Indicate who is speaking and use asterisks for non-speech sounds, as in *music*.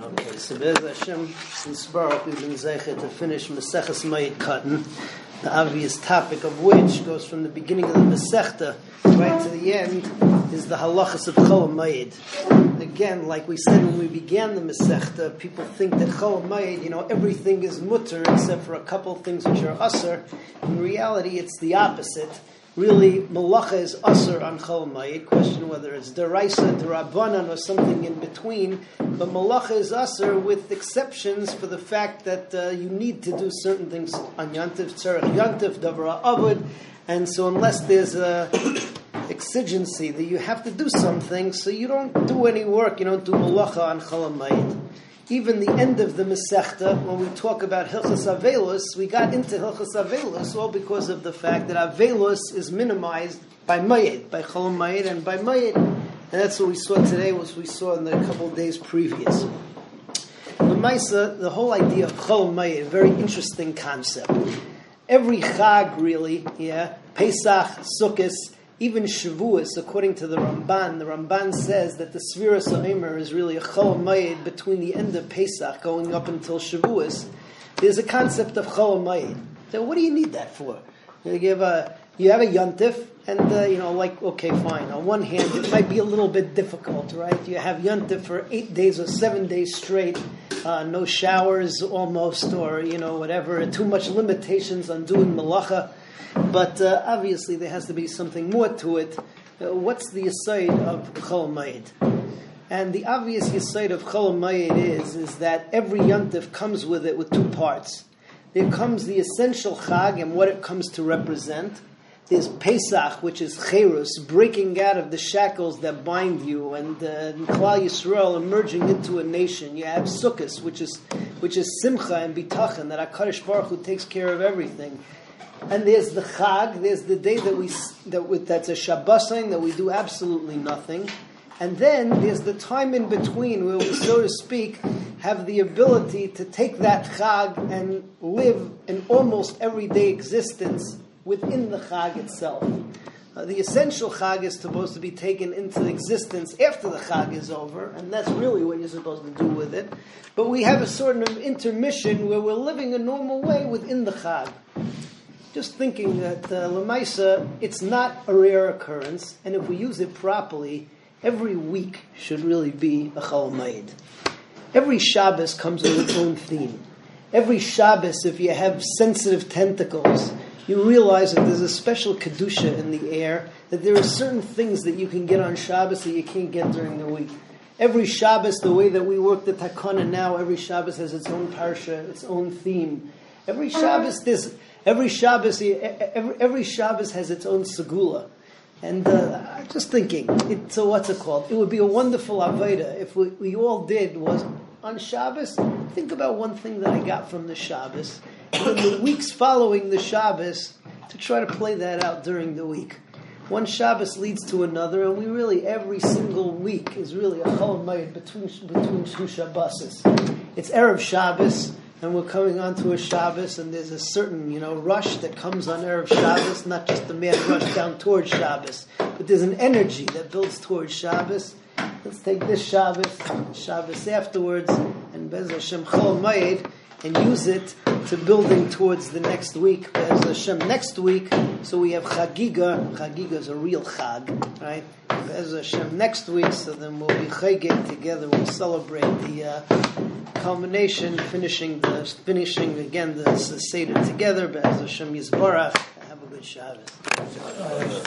Speaker 1: Okay, so Bez Hashem Yisbarach, we've been zeicher to finish Maseches Moed Katan, the obvious topic of which goes from the beginning of the Masechta right to the end, is the halachas of Chol Mayid. Again, like we said when we began the Masechta, people think that Chol Mayid, you know, everything is mutter except for a couple things which are assur. In reality, it's the opposite really malacha is assur on chol. Question whether it's deraisa, derabanan, or something in between. But malacha is assur with exceptions for the fact that uh, you need to do certain things on yantiv, tzarech yantiv, davra avud, and so unless there's a *coughs* exigency that you have to do something, so you don't do any work. You don't do malacha on chol even the end of the Masechta, when we talk about Hilchas Avelus, we got into Hilchas Avelus all because of the fact that Avelus is minimized by Mayed, by Chol Mayed and by Mayed. And that's what we saw today, was we saw in the couple days previous. The Maisa, the whole idea of Chol Mayed, a very interesting concept. Every Chag, really, yeah, Pesach, Sukkot, even Shavuos, according to the Ramban, the Ramban says that the Sefiras Omer is really a Chol between the end of Pesach going up until Shavuos. There's a concept of Chol. So what do you need that for? You have a you have a yontif, and uh, you know, like okay, fine. On one hand, it might be a little bit difficult, right? You have yontif for eight days or seven days straight, uh, no showers almost, or you know, whatever. Too much limitations on doing malacha. But uh, obviously, there has to be something more to it. Uh, what's the aside of Chol Mayid? And the obvious aside of Chol Mayid is, is that every yontif comes with it with two parts. There comes the essential Chag and what it comes to represent. There's Pesach, which is Cherus, breaking out of the shackles that bind you, and uh, Klal Yisrael emerging into a nation. You have Sukkot, which is which is Simcha and Bitachon, that Hakadosh Baruch Hu takes care of everything. And there's the Chag, there's the day that we that that's a Shabbosin that we do absolutely nothing. And then there's the time in between where we, so to speak, have the ability to take that Chag and live an almost everyday existence within the Chag itself. Uh, the essential Chag is supposed to be taken into existence after the Chag is over, and that's really what you're supposed to do with it. But we have a sort of intermission where we're living a normal way within the Chag just thinking that uh, Lamaisa, it's not a rare occurrence, and if we use it properly, every week should really be a Chol Every Shabbos comes with its own theme. Every Shabbos, if you have sensitive tentacles, you realize that there's a special kedusha in the air. That there are certain things that you can get on Shabbos that you can't get during the week. Every Shabbos, the way that we work the takana now, every Shabbos has its own parsha, its own theme. Every Shabbos, there's Every Shabbos, every, every Shabbos has its own segula. And uh, just thinking, it, so what's it called? It would be a wonderful Aveda if we, we all did was on Shabbos, think about one thing that I got from the Shabbos. And the weeks following the Shabbos, to try to play that out during the week. One Shabbos leads to another, and we really, every single week is really a Chol between, between two Shabbos. It's Erev Shabbos, and we're coming on to a Shabbos, and there's a certain, you know, rush that comes on Erev Shabbos, not just a man rush down towards Shabbos, but there's an energy that builds towards Shabbos. Let's take this Shabbos, Shabbos afterwards, and Bez Hashem Chol Mayed, and use it to building towards the next week. Bez Hashem next week, so we have Chagiga. Chagiga is a real Chag, right? Bez Hashem next week, so then we'll be Chagig together, we'll celebrate the uh, culmination, finishing the finishing again the, Seder together. As Hashem Yisbarach, have a good Shabbos.